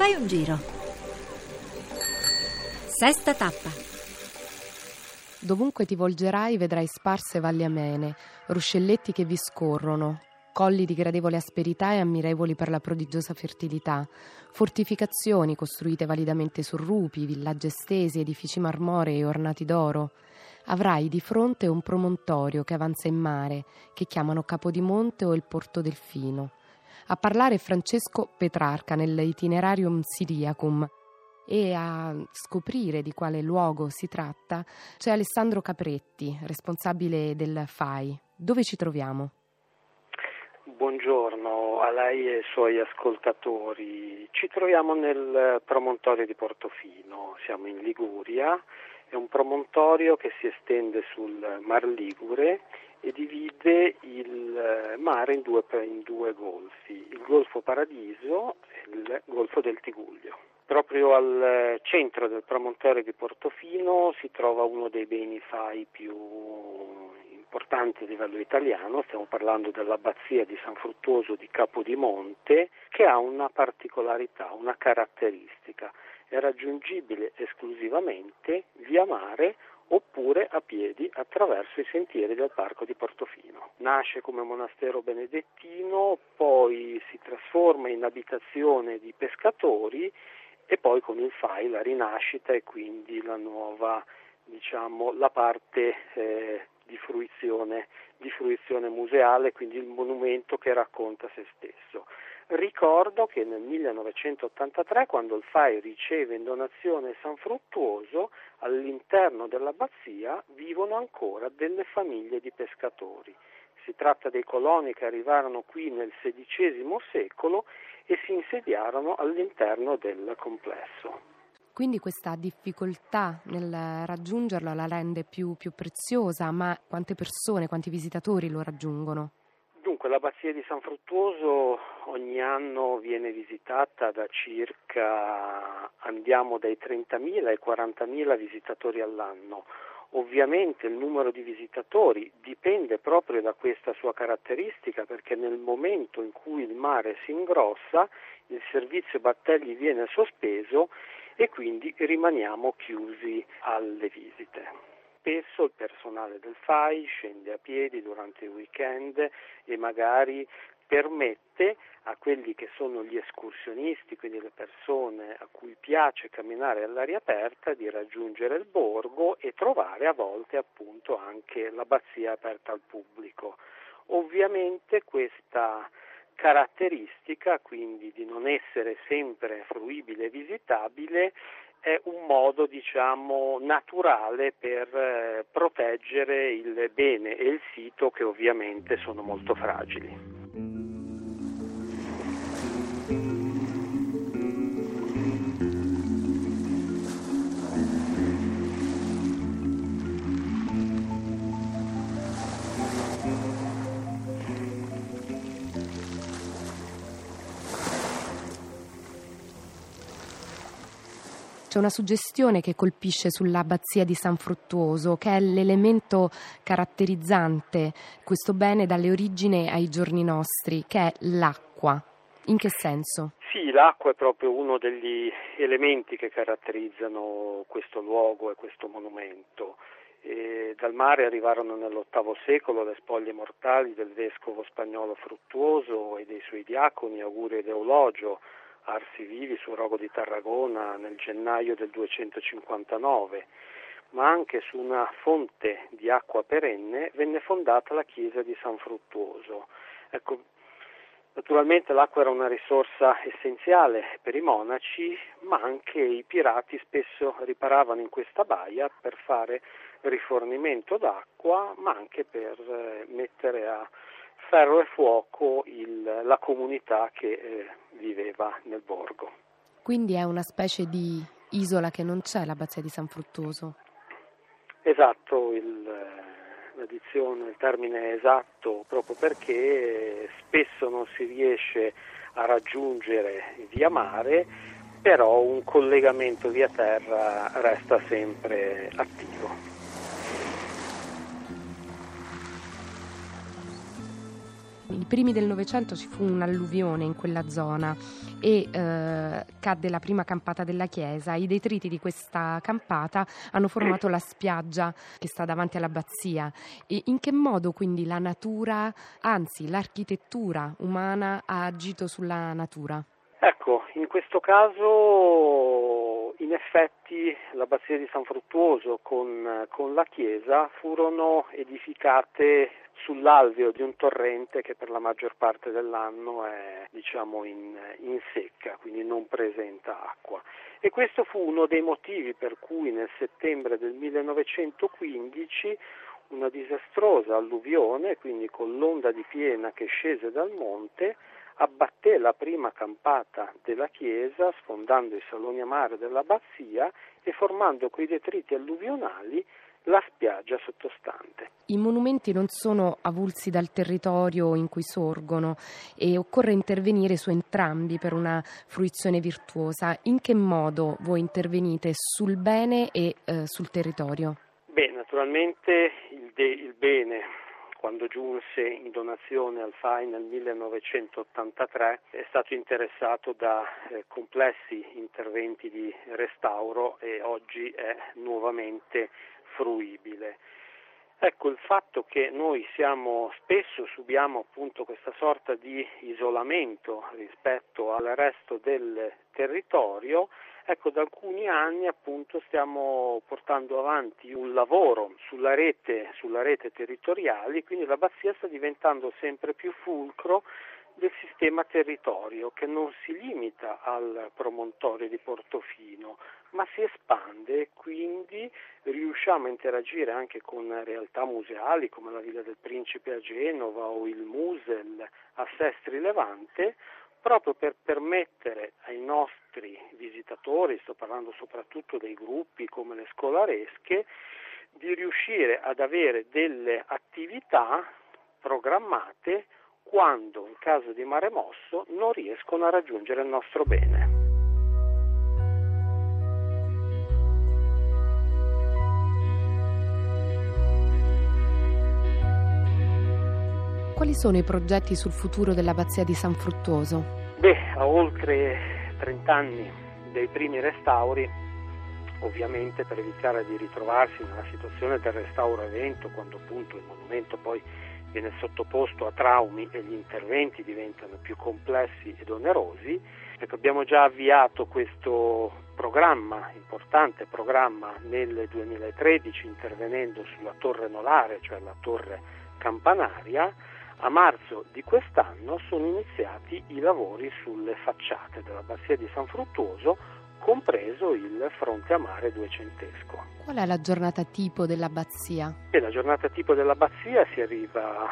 Fai un giro. Sesta tappa. Dovunque ti volgerai vedrai sparse valli amene, ruscelletti che vi scorrono, colli di gradevole asperità e ammirevoli per la prodigiosa fertilità, fortificazioni costruite validamente su rupi, villaggi estesi, edifici marmorei ornati d'oro. Avrai di fronte un promontorio che avanza in mare, che chiamano Capodimonte o il Porto Delfino. A parlare Francesco Petrarca nell'Itinerarium Siriacum, e a scoprire di quale luogo si tratta c'è Alessandro Capretti, responsabile del FAI. Dove ci troviamo? Buongiorno a lei e ai suoi ascoltatori. Ci troviamo nel promontorio di Portofino, siamo in Liguria, è un promontorio che si estende sul Mar Ligure e divide il mare in due, in due golfi, il Golfo Paradiso e il Golfo del Tiguglio. Proprio al centro del promontorio di Portofino si trova uno dei beni FAI più importanti a livello italiano, stiamo parlando dell'abbazia di San Fruttuoso di Capodimonte, che ha una particolarità, una caratteristica, è raggiungibile esclusivamente via mare oppure a piedi attraverso i sentieri del parco di Portofino. Nasce come monastero benedettino, poi si trasforma in abitazione di pescatori e poi con il FAI la rinascita e quindi la nuova, diciamo, la parte eh, di, fruizione, di fruizione museale, quindi il monumento che racconta se stesso. Ricordo che nel 1983, quando il FAI riceve in donazione San Fruttuoso, all'interno dell'abbazia vivono ancora delle famiglie di pescatori. Si tratta dei coloni che arrivarono qui nel XVI secolo e si insediarono all'interno del complesso. Quindi questa difficoltà nel raggiungerlo la rende più, più preziosa, ma quante persone, quanti visitatori lo raggiungono? L'abbazia di San Fruttuoso ogni anno viene visitata da circa, andiamo dai 30.000 ai 40.000 visitatori all'anno. Ovviamente il numero di visitatori dipende proprio da questa sua caratteristica perché nel momento in cui il mare si ingrossa il servizio battelli viene sospeso e quindi rimaniamo chiusi alle visite. Spesso il personale del FAI scende a piedi durante il weekend e magari permette a quelli che sono gli escursionisti, quindi le persone a cui piace camminare all'aria aperta, di raggiungere il borgo e trovare a volte appunto anche l'abbazia aperta al pubblico. Ovviamente questa caratteristica, quindi di non essere sempre fruibile e visitabile, è un modo diciamo naturale per eh, proteggere il bene e il sito che ovviamente sono molto fragili. C'è una suggestione che colpisce sull'abbazia di San Fruttuoso, che è l'elemento caratterizzante questo bene dalle origini ai giorni nostri, che è l'acqua. In che senso? Sì, l'acqua è proprio uno degli elementi che caratterizzano questo luogo e questo monumento. E dal mare arrivarono nell'VIII secolo le spoglie mortali del vescovo spagnolo Fruttuoso e dei suoi diaconi Augurio ed Eulogio, arsi vivi sul rogo di Tarragona nel gennaio del 259, ma anche su una fonte di acqua perenne venne fondata la chiesa di San Fruttuoso. Ecco, naturalmente l'acqua era una risorsa essenziale per i monaci, ma anche i pirati spesso riparavano in questa baia per fare rifornimento d'acqua, ma anche per eh, mettere a ferro e fuoco il, la comunità che eh, viveva nel borgo. Quindi è una specie di isola che non c'è, l'abbazia di San Fruttuoso. Esatto, il, l'addizione, il termine è esatto proprio perché spesso non si riesce a raggiungere via mare, però un collegamento via terra resta sempre attivo. I primi del Novecento ci fu un'alluvione in quella zona e eh, cadde la prima campata della chiesa. I detriti di questa campata hanno formato la spiaggia che sta davanti all'abbazia. E in che modo quindi la natura, anzi l'architettura umana ha agito sulla natura? Ecco, in questo caso in effetti l'abbazia di San Fruttuoso con, con la chiesa furono edificate sull'alveo di un torrente che per la maggior parte dell'anno è diciamo in, in, secca, quindi non presenta acqua. E questo fu uno dei motivi per cui nel settembre del 1915 una disastrosa alluvione, quindi con l'onda di piena che scese dal monte, abbatté la prima campata della chiesa sfondando i saloni a mare dell'abbazia e formando quei detriti alluvionali la spiaggia sottostante. I monumenti non sono avulsi dal territorio in cui sorgono e occorre intervenire su entrambi per una fruizione virtuosa. In che modo voi intervenite sul bene e eh, sul territorio? Beh, naturalmente il, de- il bene quando giunse in donazione al FAI nel 1983, è stato interessato da eh, complessi interventi di restauro e oggi è nuovamente fruibile. Ecco, il fatto che noi siamo, spesso subiamo appunto questa sorta di isolamento rispetto al resto del territorio Ecco, da alcuni anni appunto stiamo portando avanti un lavoro sulla rete, sulla rete territoriale, quindi l'abbazia sta diventando sempre più fulcro del sistema territorio che non si limita al promontorio di Portofino, ma si espande e quindi riusciamo a interagire anche con realtà museali come la Villa del Principe a Genova o il Musel a Sestri Levante proprio per permettere ai nostri visitatori, sto parlando soprattutto dei gruppi come le scolaresche, di riuscire ad avere delle attività programmate quando in caso di mare mosso non riescono a raggiungere il nostro bene. Quali sono i progetti sul futuro dell'abbazia di San Fruttuoso? Beh, a oltre 30 anni dei primi restauri, ovviamente per evitare di ritrovarsi nella situazione del restauro evento, quando appunto il monumento poi viene sottoposto a traumi e gli interventi diventano più complessi ed onerosi, ecco, abbiamo già avviato questo programma, importante programma nel 2013 intervenendo sulla torre nolare, cioè la torre campanaria, a marzo di quest'anno sono iniziati i lavori sulle facciate dell'abbazia di San Fruttuoso, compreso il fronte a mare duecentesco. Qual è la giornata tipo dell'abbazia? E la giornata tipo dell'abbazia si arriva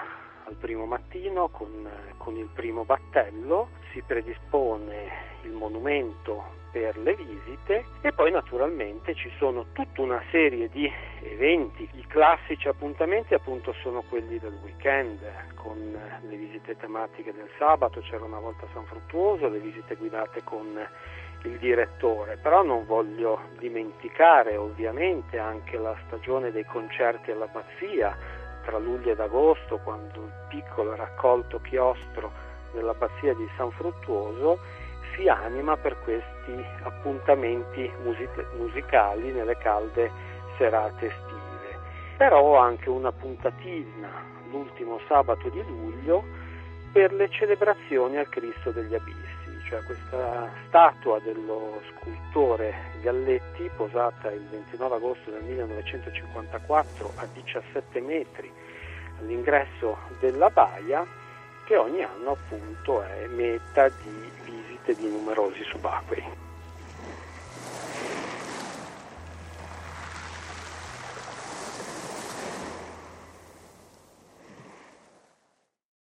al primo mattino con, con il primo battello, si predispone il monumento per le visite e poi naturalmente ci sono tutta una serie di eventi. I classici appuntamenti appunto sono quelli del weekend con le visite tematiche del sabato, c'era una volta San Fruttuoso, le visite guidate con il direttore, però non voglio dimenticare ovviamente anche la stagione dei concerti all'abbazia tra luglio ed agosto quando il piccolo raccolto chiostro dell'abbazia di San Fruttuoso si anima per questi appuntamenti music- musicali nelle calde serate estive. Però ho anche una puntatina l'ultimo sabato di luglio per le celebrazioni al Cristo degli Abissi, cioè questa statua dello scultore Galletti posata il 29 agosto del 1954 a 17 metri all'ingresso della baia che ogni anno appunto è meta di visite di numerosi subacquei.